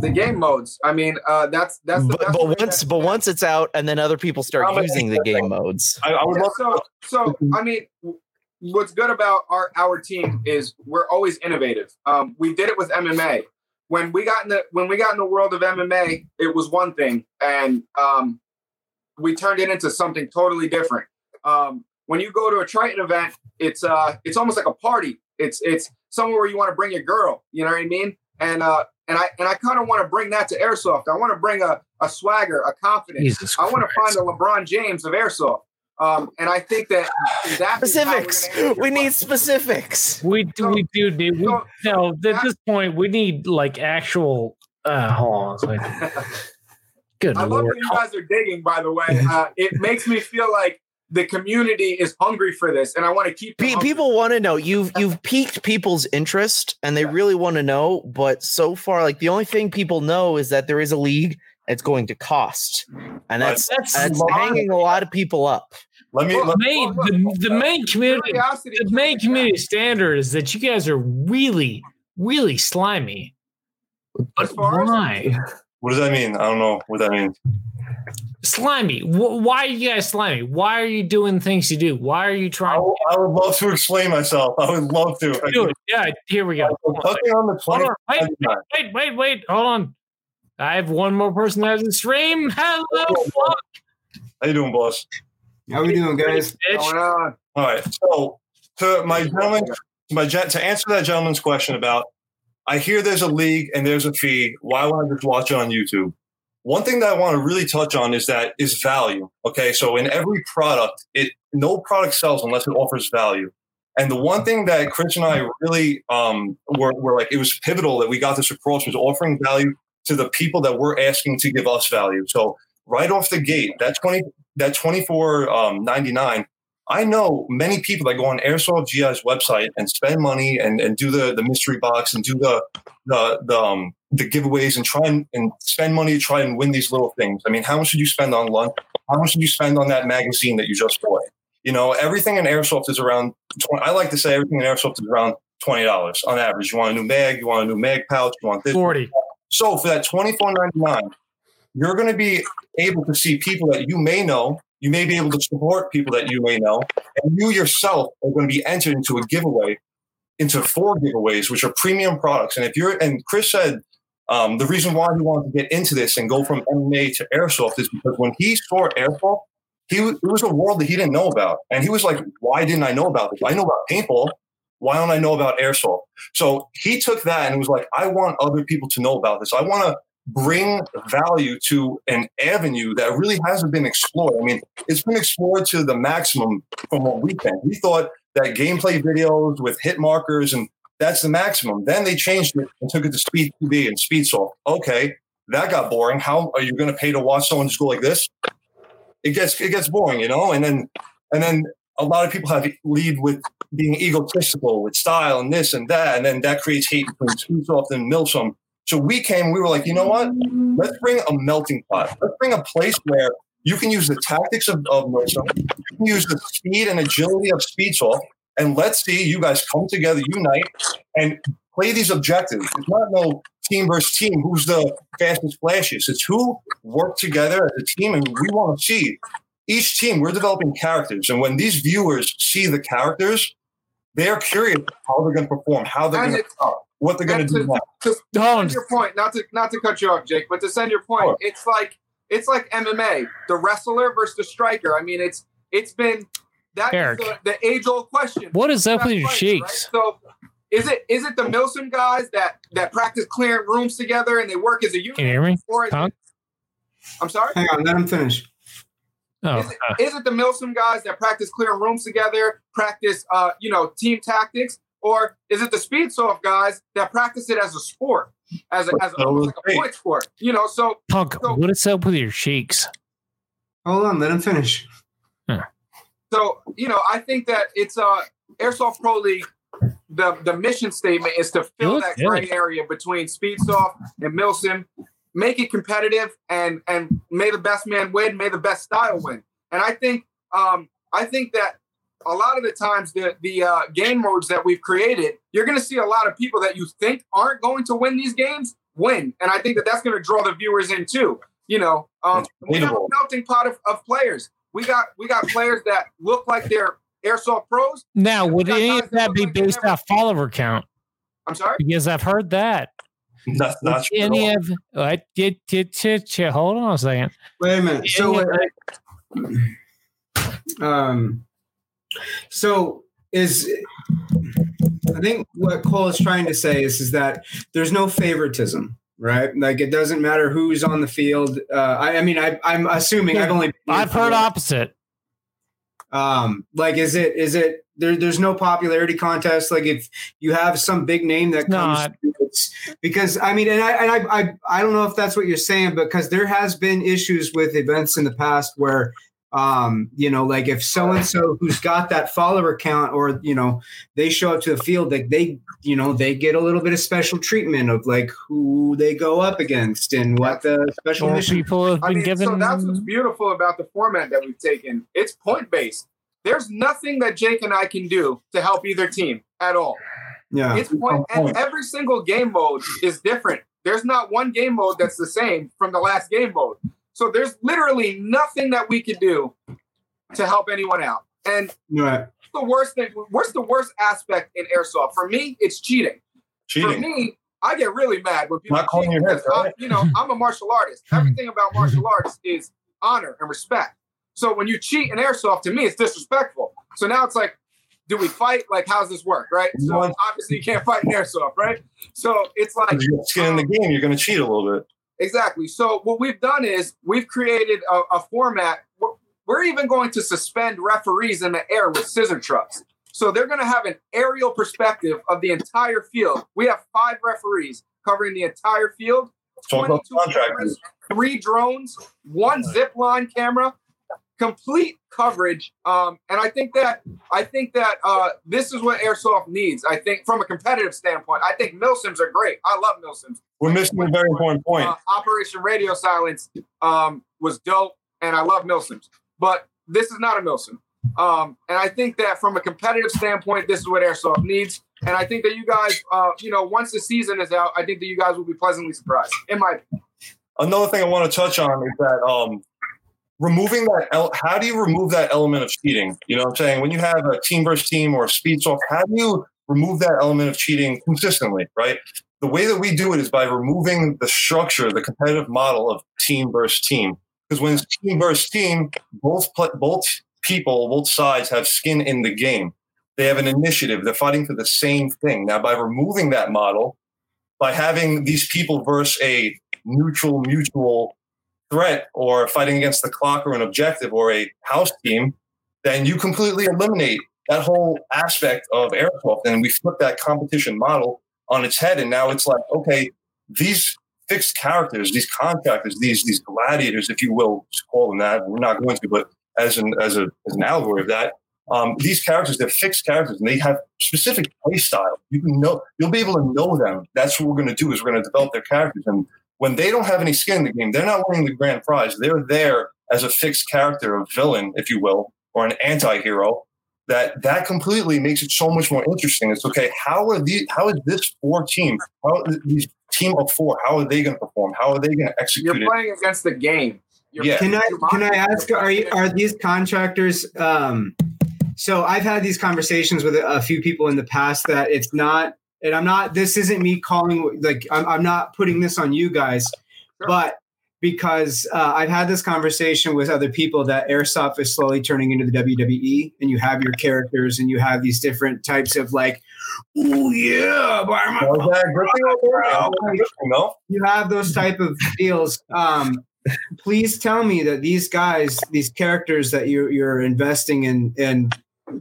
the game modes. I mean, uh, that's that's the But, but once that- but once it's out and then other people start using the game modes. I, I would Yeah, so so I mean w- what's good about our our team is we're always innovative. Um, we did it with MMA. When we got in the when we got in the world of MMA, it was one thing, and um, we turned it into something totally different. Um, when you go to a Triton event, it's uh it's almost like a party. It's it's somewhere where you want to bring your girl. You know what I mean? And uh, and I and I kind of want to bring that to airsoft. I want to bring a, a swagger, a confidence. Jesus I want to find a LeBron James of airsoft. Um, and I think that that is how we're gonna Specifics. We need question. specifics. We do, we do, dude. We, So- no, at that- this point, we need like actual. Uh, hold on. a. Good I love lord. that you guys are digging. By the way, uh, it makes me feel like the community is hungry for this, and I want to keep them people want to know. You've you've piqued people's interest, and they Yeah. really want to know. But so far, like the only thing people know is that there is a league. It's going to cost, and that's That's that's hanging a lot of people up. Let me. Well, Let, main, Well, the, look, the main community. Curiosity The main community standard is that you guys are really, really slimy. But As far as- why? what does that mean? I don't know what that means. slimy. Why are you guys slimy? Why are you doing things you do? Why are you I trying? would, I would love to explain myself. I would love to. to do it? Yeah, here we go. Hold on, the Hold 20. Wait, wait, wait, wait, wait. Hold on. I have one more person that has a stream. Hello, fuck, How you doing, boss? How we doing, guys? bitch. going on. All right. So to my gentleman, to my gen- to answer that gentleman's question about, I hear there's a league and there's a fee. Why would I just watch it on YouTube? One thing that I want to really touch on is that is value. Okay, so in every product, it no product sells unless it offers value. And the one thing that Chris and I really um, were, were like, it was pivotal that we got this across was offering value to the people that we're asking to give us value. So right off the gate, that twenty that twenty four um, ninety nine I know many people that go on Airsoft GI's website and spend money and, and do the, the mystery box and do the the the, um, the giveaways and try and, and spend money to try and win these little things. I mean, how much should you spend on lunch? How much should you spend on that magazine that you just bought? You know, everything in Airsoft is around. 20, I like to say everything in Airsoft is around twenty dollars on average. You want a new mag, you want a new mag pouch, you want this. 40. So for that twenty four ninety nine, you're going to be able to see people that you may know. You may be able to support people that you may know, and you yourself are going to be entered into a giveaway, into four giveaways, which are premium products. And if you're, and Chris said um, the reason why he wanted to get into this and go from MMA to airsoft is because when he saw airsoft, he it was a world that he didn't know about, and he was like, "Why didn't I know about this? I know about paintball. Why don't I know about airsoft?" So he took that and was like, "I want other people to know about this. I want to." bring value to an avenue that really hasn't been explored. I mean, it's been explored to the maximum from what we think. We thought that gameplay videos with hit markers and that's the maximum. Then they changed it and took it to Speed QB and Speedsoft. Okay, that got boring. How are you going to pay to watch someone just go like this? It gets it gets boring, you know. And then and then a lot of people have lead with being egotistical with style and this and that, and then that creates hate between Speedsoft and Milsim. So we came, we were like, you know what? Let's bring a melting pot. Let's bring a place where you can use the tactics of, of Milsim, you can use the speed and agility of Speedsoft, and let's see you guys come together, unite, and play these objectives. It's not no team versus team. Who's the fastest, flashiest? It's who work together as a team, and we want to see each team. We're developing characters, and when these viewers see the characters, they're curious how they're going to perform, how they're going to what they're going to do to- next. to Hold on. send your point, not to not to cut you off, Jake, but to send your point, Sure. it's like it's like MMA, the wrestler versus the striker. I mean, it's it's been that Eric. the, the age old question. What is up with your players, cheeks? right? So is it is it the Milsim guys that that practice clearing rooms together and they work as a unit? Can you hear me? Or is it- I'm sorry. Hang on, let him finish. Oh, Is, it, is it the Milsim guys that practice clearing rooms together, practice, uh, you know, team tactics, or is it the speed soft guys that practice it as a sport, as a, as a, almost like a point sport? You know, so Punk, so- what is up with your cheeks? Hold on, let him finish. so you know, I think that it's uh Airsoft Pro League. The the mission statement is to fill look that good. gray area between Speedsoft and Milsim, make it competitive, and and may the best man win, may the best style win. And I think um I think that a lot of the times the the uh, game modes that we've created, you're going to see a lot of people that you think aren't going to win these games win, and I think that that's going to draw the viewers in too. You know, um, we have a melting pot of, of players. We got we got players that look like they're airsoft pros. Now, would got any guys of that that be based never- off follower count? I'm sorry. Because I've heard that. That's not Would true at any all. of I did, did, did, did- hold on a second. Wait a minute. So, Any wait, of um, so is I think what Cole is trying to say is, is that there's no favoritism, right? Like it doesn't matter who's on the field. Uh, I, I mean, I, I'm assuming I've only. I've heard opposite. Um, like, is it is it there? There's no popularity contest. Like, if you have some big name that comes, because I mean, and I and I, I I don't know if that's what you're saying, because there has been issues with events in the past where. Um, you know, like if so and so who's got that follower count, or you know, they show up to the field, like they, you know, they get a little bit of special treatment of like who they go up against and what the special More mission. people have I been mean, given. so that's what's beautiful about the format that we've taken. It's point based. There's nothing that Jake and I can do to help either team at all. Yeah, It's point, and every single game mode is different. There's not one game mode that's the same from the last game mode. So there's literally nothing that we could do to help anyone out. And right. the worst thing, what's the worst aspect in airsoft? For me, it's cheating. Cheating. For me, I get really mad when people Not calling cheat your head, right? you know, I'm a martial artist. Everything about mm-hmm. martial arts is honor and respect. So when you cheat in airsoft, to me, it's disrespectful. So now it's like, do we fight? Like, how's this work, right? So obviously you can't fight in airsoft, right? So it's like If you get skin in the game, you're going to cheat a little bit. Exactly. So what we've done is we've created a, a format. We're, we're even going to suspend referees in the air with scissor trucks. So they're going to have an aerial perspective of the entire field. We have five referees covering the entire field. 22 cameras, three drones, one zip line camera, complete coverage. Um, and I think that I think that uh, this is what airsoft needs. I think from a competitive standpoint, I think milsims are great. I love milsims. We're missing a very important point. Uh, Operation Radio Silence um, was dope, and I love milsims. But this is not a milsim. Um, and I think that from a competitive standpoint, this is what airsoft needs. And I think that you guys, uh, you know, once the season is out, I think that you guys will be pleasantly surprised. In my opinion. Another thing I want to touch on is that um, removing that. El- how do you remove that element of cheating? You know what I'm saying? When you have a team versus team or a speed soft, how do you remove that element of cheating consistently? Right. The way that we do it is by removing the structure, the competitive model of team versus team. Because when it's team versus team, both pla both people, both sides have skin in the game. They have an initiative. They're fighting for the same thing. Now, by removing that model, by having these people versus a neutral, mutual threat or fighting against the clock or an objective or a house team, then you completely eliminate that whole aspect of airsoft. And we flip that competition model on its head. And now it's like, okay, these fixed characters, these contractors, these these gladiators, if you will, call them that. We're not going to, but as an as a as an allegory of that, um, these characters, they're fixed characters and they have specific play style. You can know you'll be able to know them. That's what we're going to do is we're going to develop their characters. And when they don't have any skin in the game, they're not winning the grand prize. They're there as a fixed character, a villain, if you will, or an anti-hero. That that completely makes it so much more interesting. It's okay. How are these? How is this four team? How these team of four? How are they going to perform? How are they going to execute You're it? playing against the game. You're Yeah. Can I can I ask are you, are these contractors um so I've had these conversations with a, a few people in the past that it's not and I'm not this isn't me calling like I'm, I'm not putting this on you guys Sure. but because uh, I've had this conversation with other people that airsoft is slowly turning into the WWE and you have your characters and you have these different types of like oh yeah buy my Was that gripping over there? Was that gripping, No. you have those type of deals um please tell me that these guys these characters that you're, you're investing in and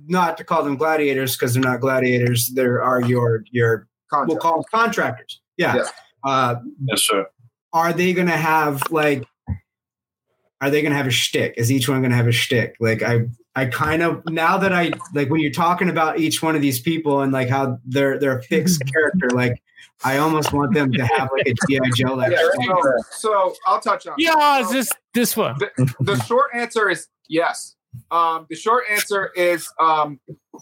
not to call them gladiators because they're not gladiators there are your your we'll call them contractors yeah Yes. uh Yes, sir. are they gonna have like are they gonna have a shtick? Is each one gonna have a shtick? Like I I kind of now that I like when you're talking about each one of these people and like how they're they're a fixed character, like I almost want them to have like a GI Joe like Yeah, so, so I'll touch on. it. Yeah, So- is this this one? the short answer is yes. Um, the short answer is um,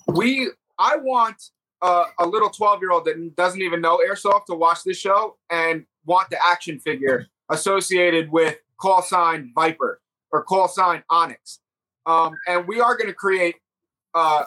we. I want uh, a little twelve-year-old that doesn't even know airsoft to watch this show and want the action figure associated with call sign Viper or call sign Onyx. Um, and we are going to create uh,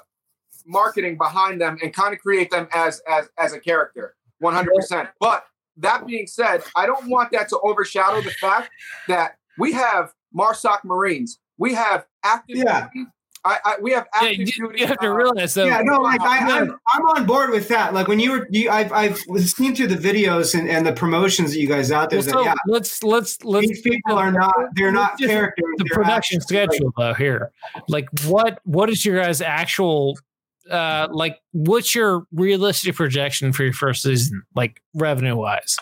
marketing behind them and kind of create them as as as a character, one hundred percent. But that being said, I don't want that to overshadow the fact that we have Marsoc Marines, we have active Yeah. duty I, I we have Yeah, you, shooting. you have to realize though. yeah, no, like I, Yeah. I'm, I'm on board with that. Like when you were, you, I've, I've seen through the videos and, and the promotions that you guys out there. well, that, so yeah, let's let's let's these people are not, they're not characters. the production actually, like, schedule though here like what what is your guys actual uh like what's your realistic projection for your first season like revenue wise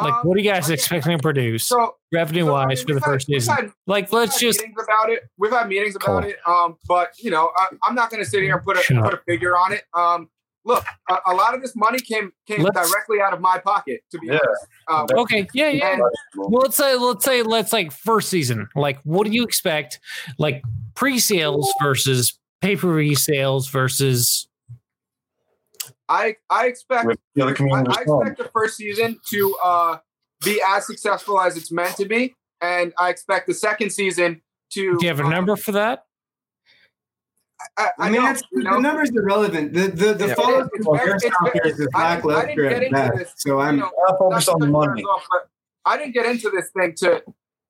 like um, what are you guys again, expecting to produce So revenue so, I wise mean, for the had- first we've season had- like we've let's had just meetings about it. We've had meetings about Cool. it. Um, but you know, I, I'm not going to sit here and put a Shut put a figure on it. Um, look, a, a lot of this money came came Let's- directly out of my pocket. To be Yeah. honest, um, okay yeah yeah and well let's say let's say let's like first season like what do you expect like pre-sales versus pay-per-view sales versus I I expect the other I, community I expect the first season to uh, be as successful as it's meant to be, and I expect the second season to. do you have a um, number for that I, I mean, don't, that's, you know? the numbers irrelevant. The the the Yeah. follow It's- it's- airsofters is I didn't- I didn't lackluster at best. this, So I'm you know, I'll focus on the money. off, I didn't get into this thing to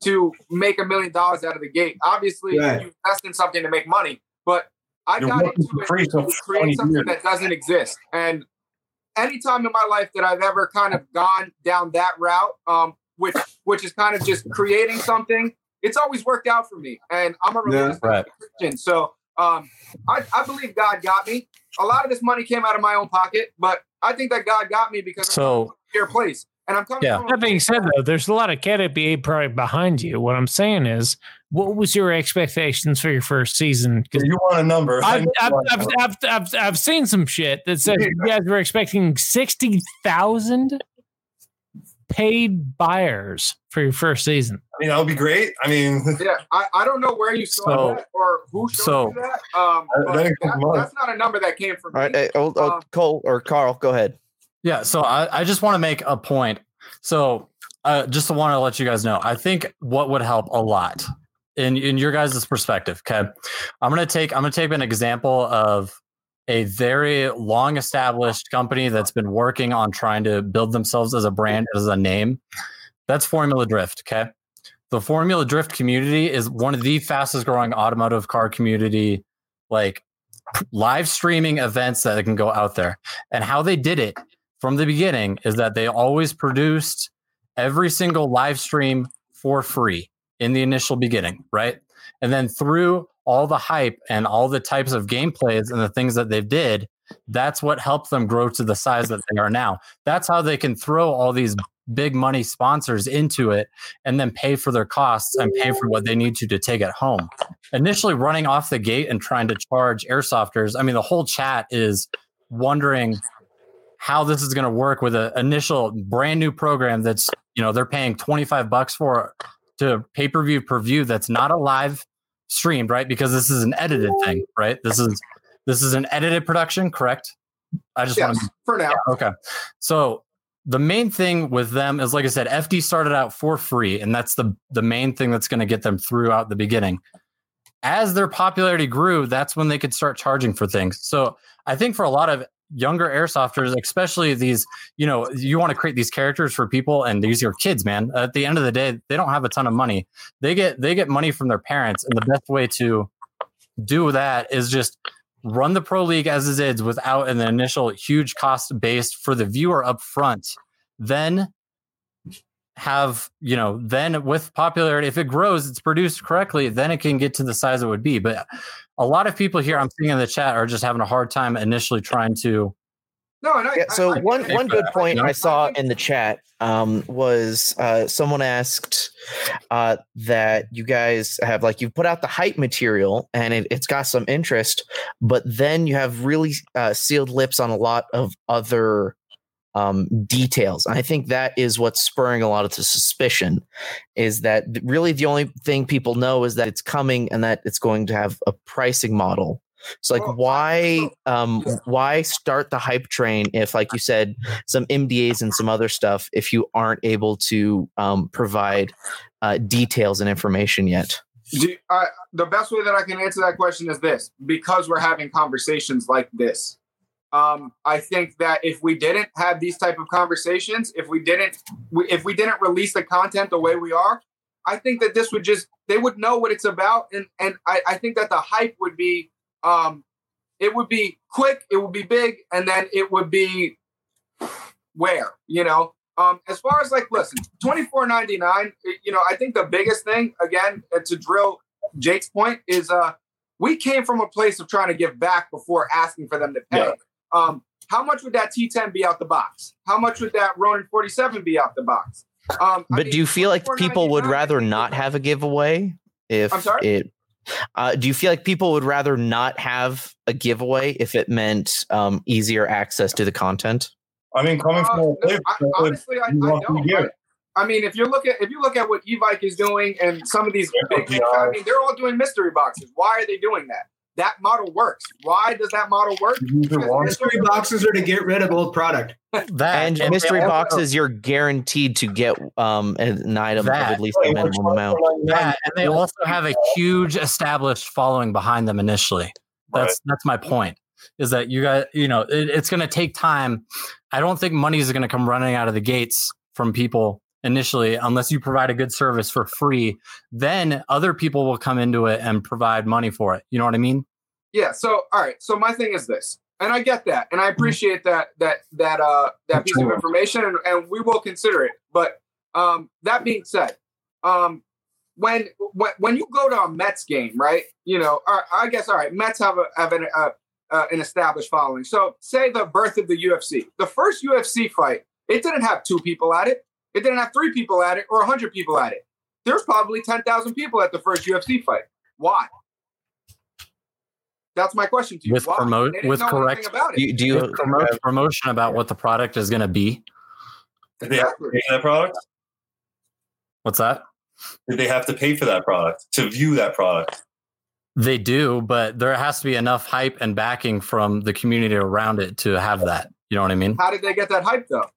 to make a million dollars out of the gate. Obviously, Right. you invest in something to make money, but I You're got into it to create something years. that doesn't exist. And any time in my life that I've ever kind of gone down that route, um, which which is kind of just creating something, it's always worked out for me. And I'm a Yeah. religious Right. Christian, so um, I, I believe God got me. A lot of this money came out of my own pocket, but I think that God got me because I'm So- from a fair place. And I'm coming Yeah. from That being said, though, there's a lot of canopy probably behind you. What I'm saying is, what was your expectations for your first season? Because You want a number? I I've, I've, you want a I've. I've, I've, I've seen some shit that says you guys were expecting 60,000 paid buyers for your first season. I mean, that would be great. I mean, Yeah, I, I don't know where you saw So- that or who showed so- you that. Um, that that- that's not a number that came from All right, me. eh, oh, oh, Um, Cole or Carl, go ahead. Yeah, so I, I just want to make a point. So uh, just want to let you guys know, I think what would help a lot in in your guys' perspective. Okay, I'm gonna take I'm gonna take an example of a very long established company that's been working on trying to build themselves as a brand as a name. That's Formula Drift. Okay, the Formula Drift community is one of the fastest growing automotive car community, like live streaming events that can go out there. And how they did it from the beginning is that they always produced every single live stream for free in the initial beginning, right? And then through all the hype and all the types of gameplays and the things that they did, that's what helped them grow to the size that they are now. That's how they can throw all these big money sponsors into it and then pay for their costs and pay for what they need to to take it home. Initially running off the gate and trying to charge airsofters, I mean the whole chat is wondering how this is going to work with an initial brand new program that's you know they're paying 25 bucks for to pay-per-view per view that's not a live streamed right because this is an edited thing mm-hmm. right this is this is an edited production correct i just want to for now. Okay. So the main thing with them is like I said, FD started out for free, and that's the the main thing that's going to get them throughout the beginning. As their popularity grew, that's when they could start charging for things. So I think for a lot of younger airsofters, especially these, you know, you want to create these characters for people, and these are kids, man. At the end of the day, they don't have a ton of money. They get they get money from their parents, and the best way to do that is just run the pro league as it is without an initial huge cost based for the viewer up front then have you know then with popularity if it grows it's produced correctly then it can get to the size it would be but a lot of people here i'm seeing in the chat are just having a hard time initially trying to No, and I, Yeah, so I, I, one I- one good point Yeah. I saw in the chat um, was uh, someone asked uh, that you guys have like you've put out the hype material and it, it's got some interest, but then you have really uh, sealed lips on a lot of other um, details. And I think that is what's spurring a lot of the suspicion is that really the only thing people know is that it's coming and that it's going to have a pricing model. So like why um why start the hype train if like you said some NDAs and some other stuff if you aren't able to um provide uh, details and information yet? Do, I, the best way that I can answer that question is this: because we're having conversations like this. Um, I think that if we didn't have these type of conversations, if we didn't, we, if we didn't release the content the way we are, I think that this would just they would know what it's about, and and I, I think that the hype would be um, it would be quick, it would be big, and then it would be where you know. Um, as far as like, listen, twenty four ninety nine. You know, I think the biggest thing again uh, to drill Jake's point is uh, we came from a place of trying to give back before asking for them to pay. Yeah. Um, how much would that T10 be out the box? How much would that Ronin 47 be out the box? Um, I But mean, do you feel like people would rather not have a giveaway if I'm sorry? it? Uh, do you feel like people would rather not have a giveaway if it meant um, easier access to the content? I mean, coming Uh, from a no, place I, that honestly, I, I you don't. hear I. I mean, if you look at if you look at what Evike is doing and some of these Yeah, big, yeah. I mean, they're all doing mystery boxes. Why are they doing that? That model works. Why does that model work? Mystery boxes are to get rid of old product. That And they mystery also- boxes, you're guaranteed to get um, an item That- of at least a minimum amount. That, and they also have a huge established following behind them initially. That's that's my point. Is that you guys, you know, it, it's going to take time. I don't think money is going to come running out of the gates from people initially unless you provide a good service for free. Then other people will come into it and provide money for it. You know what I mean? Yeah. So all right. So my thing is this, and I get that, and I appreciate that that that uh that piece of information, and, and we will consider it. But um that being said, um when when when you go to a Mets game, right? You know, I guess all right. Mets have a have an uh, uh, an established following. So say the birth of the UFC, the first UFC fight, it didn't have two people at it. It didn't have three people at it or hundred people at it. There's probably ten thousand people at the first UFC fight. Why? That's my question to you. With Why? promote- with correct- about Do it. you, do you With promo- promotion about what the product is going to be. Did they have to pay for that product? What's that? Did they have to pay for that product to view that product? They do, but there has to be enough hype and backing from the community around it to have that. You know what I mean? How did they get that hype though?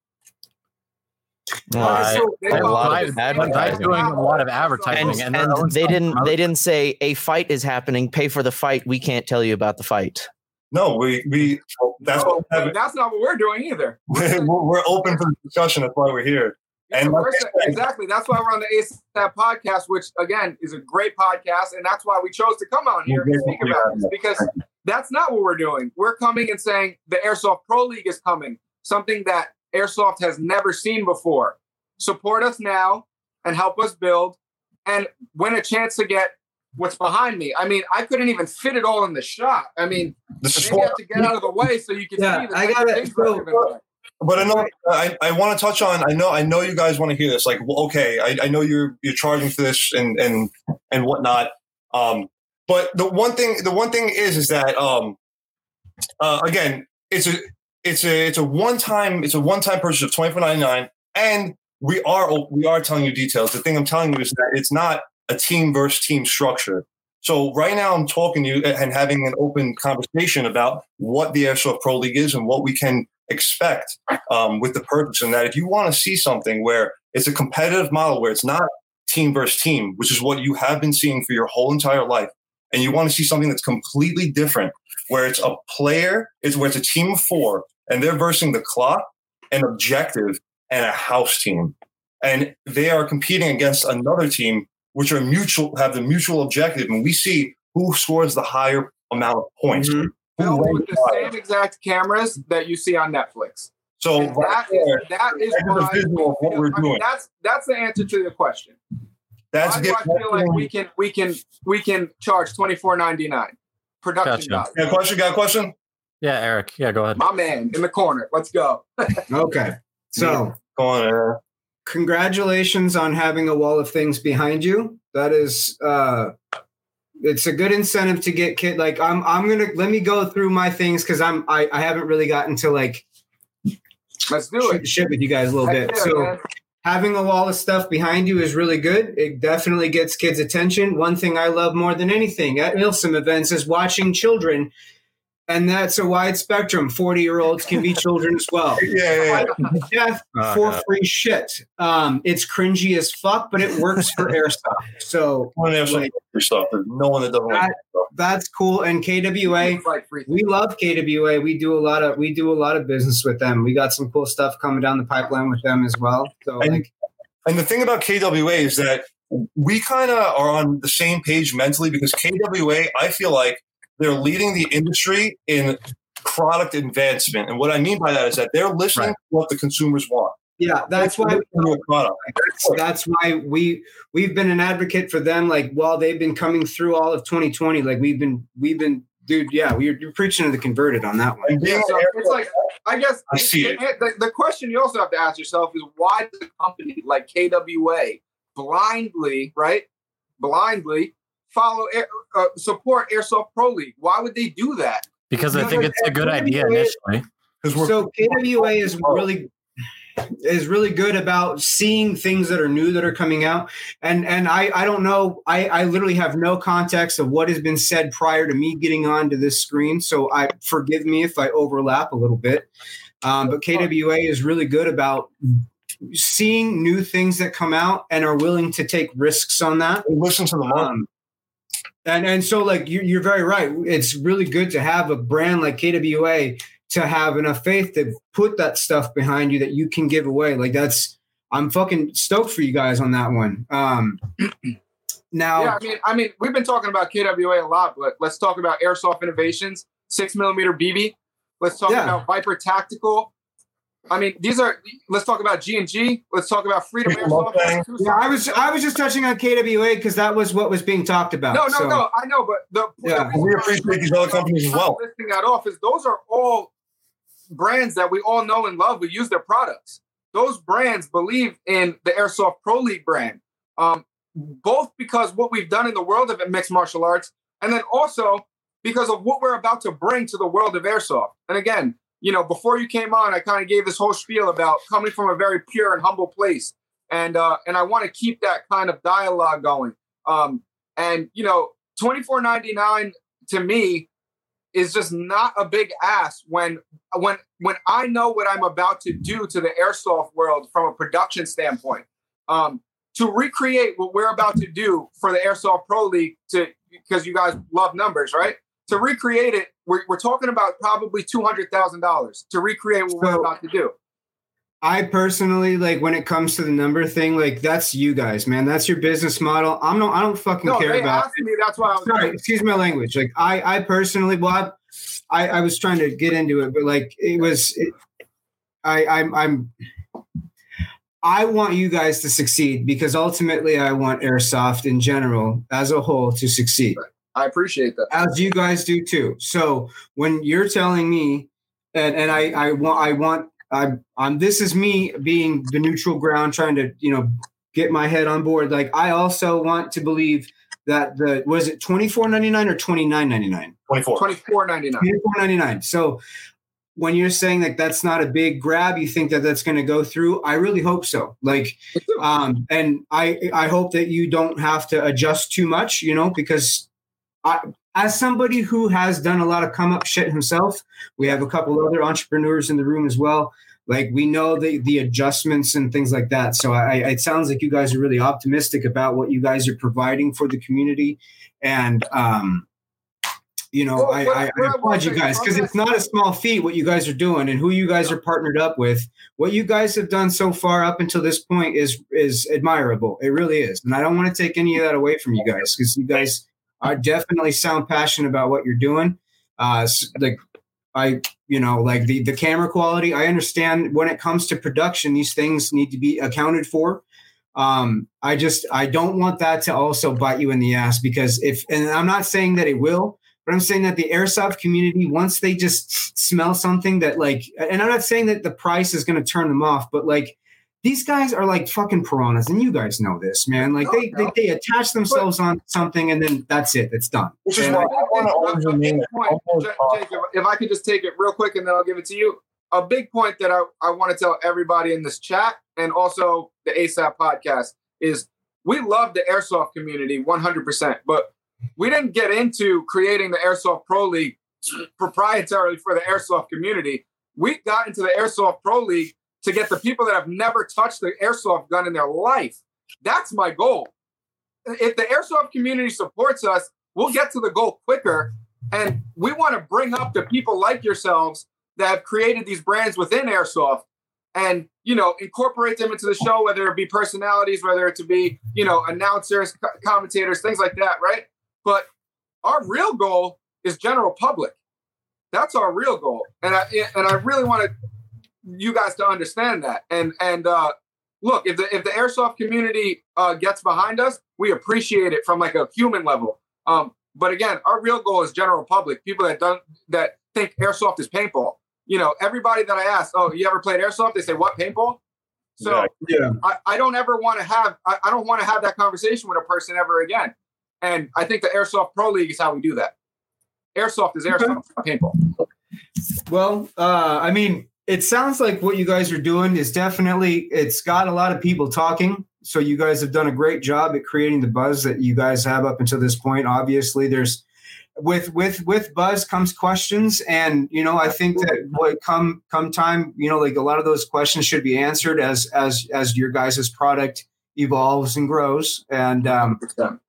Uh, So they a lot of advertising. Doing a lot of advertising, and, and their own they didn't promoted. they didn't say a fight is happening pay for the fight we can't tell you about the fight No, we we that's No, what we have- that's not what we're doing either. we're, we're open for discussion. That's why we're here. And Yeah, like we're- exactly. That's why we're on the ASAP podcast, which again is a great podcast, and that's why we chose to come on here and speak about this because that's not what we're doing. We're coming and saying the Airsoft Pro League is coming, something that Airsoft has never seen before. Support us now and help us build and win a chance to get what's behind me. I mean, I couldn't even fit it all in the shot. I mean, The maybe sport, you have to get out of the way so you can Yeah, see the I got it. so- but I know I, I want to touch on. I know I know you guys want to hear this. Like, well, okay, I, I know you're you're charging for this and and and whatnot. Um, but the one thing the one thing is is that um, uh, again, it's a it's a it's a one time it's a one time purchase of twenty four ninety nine, and we are we are telling you details. The thing I'm telling you is that it's not a team versus team structure. So right now I'm talking to you and having an open conversation about what the Airsoft Pro League is and what we can expect um, with the purpose. And that if you want to see something where it's a competitive model where it's not team versus team, which is what you have been seeing for your whole entire life, and you want to see something that's completely different, where it's a player, it's where it's a team of four, and they're versing the clock, an objective, and a house team, and they are competing against another team, which are mutual, have the mutual objective, and we see who scores the higher amount of points. Mhm. Who Built with the higher. same exact cameras that you see on Netflix. So And right that there, is that is that's why visual what we're I mean, doing. that's that's the answer to the question. that's why do I feel like we can we can we can charge twenty four ninety nine production Gotcha. value? Got a question? Got a question? Yeah, Eric. Yeah, go ahead. My man in the corner. Let's go. Okay. So Go on. Aaron. congratulations on having a wall of things behind you. That is uh it's a good incentive to get kid like I'm I'm gonna let me go through my things because I'm I, I haven't really gotten to like Let's do shoot it. the shit with you guys a little Heck bit. yeah, so man. having a wall of stuff behind you is really good. It definitely gets kids' attention. One thing I love more than anything at Milsim events is watching children. And that's a wide spectrum. 40 year olds can be children as well. Yeah, yeah, yeah. Death Oh, for God. free shit. Um, it's cringy as fuck, but it works for airsoft. So No one has some. There's no one that doesn't like that's cool. And KWA, It's like free we love KWA. We do a lot of we do a lot of business with them. We got some cool stuff coming down the pipeline with them as well. So And- like And the thing about KWA is that we kind of are on the same page mentally because KWA, I feel like they're leading the industry in product advancement. And what I mean by that is that they're listening Right. to what the consumers want. Yeah, that's why They're listening to a product. that's, that's why we we've been an advocate for them. Like while they've been coming through all of 2020, like we've been we've been dude. Yeah, we're, you're preaching to the converted on that one. Yeah, so it's like I guess I see it. The, the question you also have to ask yourself is why does a company like KWA blindly, right, blindly follow air, uh, support Airsoft Pro League? Why would they do that? Because I think it's a good idea initially. because we're So KWA is really is really good about seeing things that are new that are coming out and and i i don't know i i literally have no context of what has been said prior to me getting onto this screen so i forgive me if i overlap a little bit um, but kwa is really good about seeing new things that come out and are willing to take risks on that listen to the market. um, and and so like you, you're very right. It's really good to have a brand like KWA to have enough faith to put that stuff behind you that you can give away. Like that's I'm fucking stoked for you guys on that one. Um, now Yeah, I mean, I mean, we've been talking about KWA a lot, but let's talk about Airsoft Innovations, six millimeter BB. Let's talk Yeah. about Viper Tactical. I mean, these are. Let's talk about G and G. Let's talk about Freedom Freedom Airsoft. Yeah, I was I was just touching on KWA because that was what was being talked about. No, no, So, no. I know, but the Yeah. the- We appreciate these other companies as well. Listing that off is those are all brands that we all know and love. We use their products. Those brands believe in the Airsoft Pro League brand, um, both because what we've done in the world of mixed martial arts, and then also because of what we're about to bring to the world of airsoft. And again, you know, before you came on, I kind of gave this whole spiel about coming from a very pure and humble place, and uh, and I want to keep that kind of dialogue going. Um, and you know, twenty four ninety nine to me is just not a big ass when when when I know what I'm about to do to the airsoft world from a production standpoint. Um, to recreate what we're about to do for the Airsoft Pro League to because you guys love numbers, right? To recreate it, we're, we're talking about probably two hundred thousand dollars to recreate what we're about to do. I personally like when it comes to the number thing, like that's you guys, man. That's your business model. I'm no, I don't fucking No, care they about. asked me. That's why I was sorry, excuse my language. Like I, I personally, well, I, I was trying to get into it, but like it was, it, I, I'm, I'm, I want you guys to succeed because ultimately, I want airsoft in general as a whole to succeed, I appreciate that. as you guys do too. So when you're telling me, and and I, I want, I want, I, I'm. This is me being the neutral ground, trying to, you know, get my head on board. Like I also want to believe that the was it twenty four ninety nine or twenty nine ninety nine. 24. Twenty four ninety nine. Twenty four ninety nine. So when you're saying that that's not a big grab, you think that that's going to go through. I really hope so. Like, um, and I I hope that you don't have to adjust too much. You know, because I. As somebody who has done a lot of come up shit himself, we have a couple other entrepreneurs in the room as well. Like we know the the adjustments and things like that. So I, it sounds like you guys are really optimistic about what you guys are providing for the community, and um, you know Well, I, I, I applaud you guys because it's not a small feat what you guys are doing and who you guys are partnered up with. What you guys have done so far up until this point is is admirable. It really is, and I don't want to take any of that away from you guys because you guys are definitely sound passionate about what you're doing. Uh, like I, you know, like the the camera quality. I understand when it comes to production, these things need to be accounted for. Um, I just I don't want that to also bite you in the ass because if and I'm not saying that it will, but I'm saying that the airsoft community once they just smell something that like, and I'm not saying that the price is going to turn them off, but like. These guys are like fucking piranhas, and you guys know this, man. Like they, they, they attach themselves on something, and then that's it. It's done. Which is why I- I want to A- own a your big name. point, J- Jake, if- if I could just take it real quick and then I'll give it to you. A big point that I, I want to tell everybody in this chat and also the ASAP podcast is we love the airsoft community 100%, but we didn't get into creating the Airsoft Pro League proprietarily for the airsoft community. We got into the Airsoft Pro League to get the people that have never touched the airsoft gun in their life. That's my goal. If the airsoft community supports us, we'll get to the goal quicker. And we want to bring up the people like yourselves that have created these brands within airsoft and you know incorporate them into the show, whether it be personalities, whether it to be you know announcers, co- commentators, things like that, right? But our real goal is general public. That's our real goal, and I and I really want you guys to understand that. And and uh, look, if the if the airsoft community uh, gets behind us, we appreciate it from like a human level. Um, but again, our real goal is general public, people that don't that think airsoft is paintball. You know, everybody that I ask, oh, you ever played airsoft? They say, what paintball? So Yeah. I, I don't ever want to have I, I don't want to have that conversation with a person ever again. And I think the Airsoft Pro League is how we do that. Airsoft is airsoft, not paintball. Well, uh, I mean, it sounds like what you guys are doing is definitely it's got a lot of people talking. So you guys have done a great job at creating the buzz that you guys have up until this point. Obviously, there's with with with buzz comes questions, and you know I think that what come come time, you know, like a lot of those questions should be answered as as as your guys' product evolves and grows. And um,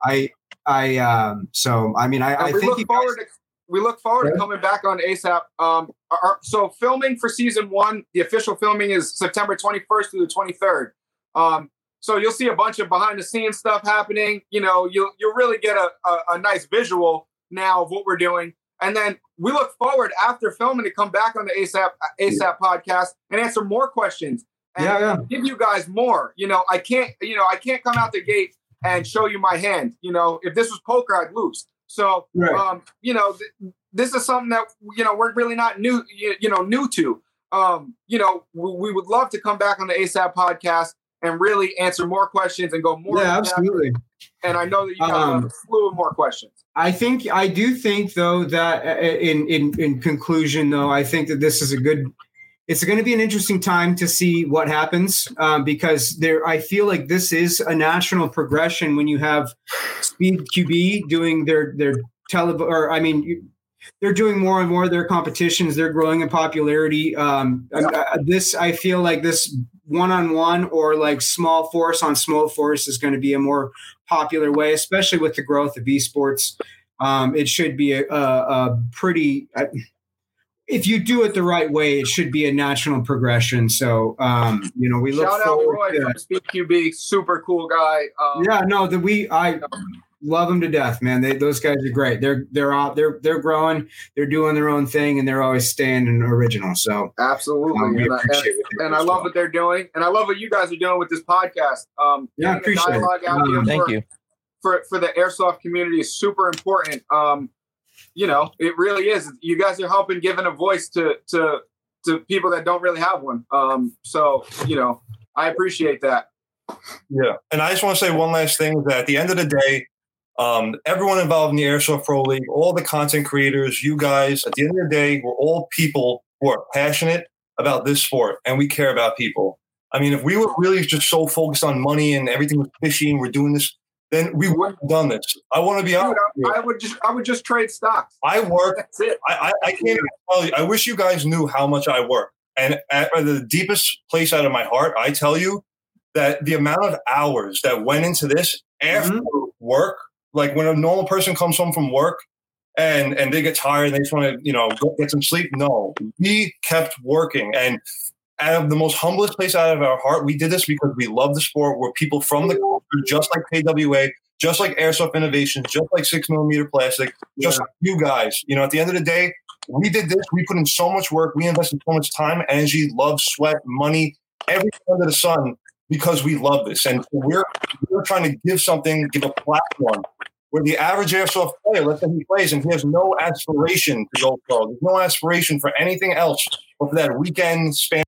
I I um, so I mean I, I think you guys, we look forward to coming back on ASAP. Um, our- so filming for season one, the official filming is September 21st through the 23rd. Um, so you'll see a bunch of behind the scenes stuff happening. You know, you'll you'll really get a, a, a nice visual now of what we're doing. And then we look forward after filming to come back on the ASAP ASAP podcast and answer more questions and Yeah, yeah. give you guys more. You know, I can't, you know, I can't come out the gate and show you my hand. You know, if this was poker, I'd lose. So, Right. um, you know, th- this is something that you know we're really not new, you, you know, new to. Um, you know, we, we would love to come back on the ASAP podcast and really answer more questions and go more. yeah, absolutely. And I know that you Um, have a slew of more questions. I think I do think though that uh, in in in conclusion though I think that this is a good. It's going to be an interesting time to see what happens um, because there. I feel like this is a national progression when you have Speed QB doing their their tele or I mean. They're doing more and more of their competitions. They're growing in popularity. Um, I- this, I feel like this one-on-one or like small force on small force is going to be a more popular way, especially with the growth of esports. Um, it should be a, a, a pretty. uh, if you do it the right way, it should be a national progression. So, um, you know, we look Shout out forward Roy to. from Speed QB, super cool guy. Um, Yeah, no, the we I love them to death, man. They, those guys are great. They're they're out. They're they're growing. They're doing their own thing, and they're always staying in original. So absolutely. um, and, I, appreciate what they and I love well. what they're doing, and I love what you guys are doing with this podcast. Um, Yeah, getting the appreciate it. Um, Thank for- you. for for the airsoft community is super important. Um, you know, it really is. You guys are helping giving a voice to to to people that don't really have one. Um, so you know, I appreciate that. Yeah. And I just want to say one last thing that at the end of the day, um, everyone involved in the Airsoft Pro League, all the content creators, you guys, at the end of the day, we're all people who are passionate about this sport and we care about people. I mean, if we were really just so focused on money and everything was fishy and we're doing this, then we wouldn't have done this. I want to be Dude, honest. you. I, I would just I would just trade stocks. I work That's it. I, I, I can't even tell you. I wish you guys knew how much I work. And at the deepest place out of my heart, I tell you that the amount of hours that went into this after mm-hmm. work, like when a normal person comes home from work and and they get tired and they just want to, you know, go get some sleep. No, we kept working. And out of the most humblest place out of our heart, we did this because we love the sport. We're people from the culture, just like KWA, just like Airsoft Innovations, just like six millimeter plastic, just like you guys. You know, at the end of the day, we did this. We put in so much work. We invested so much time, energy, love, sweat, money, everything under the sun because we love this. And we're we're trying to give something, give a platform where the average airsoft player, let's say he plays and he has no aspiration to go pro. There's no aspiration for anything else but for that weekend span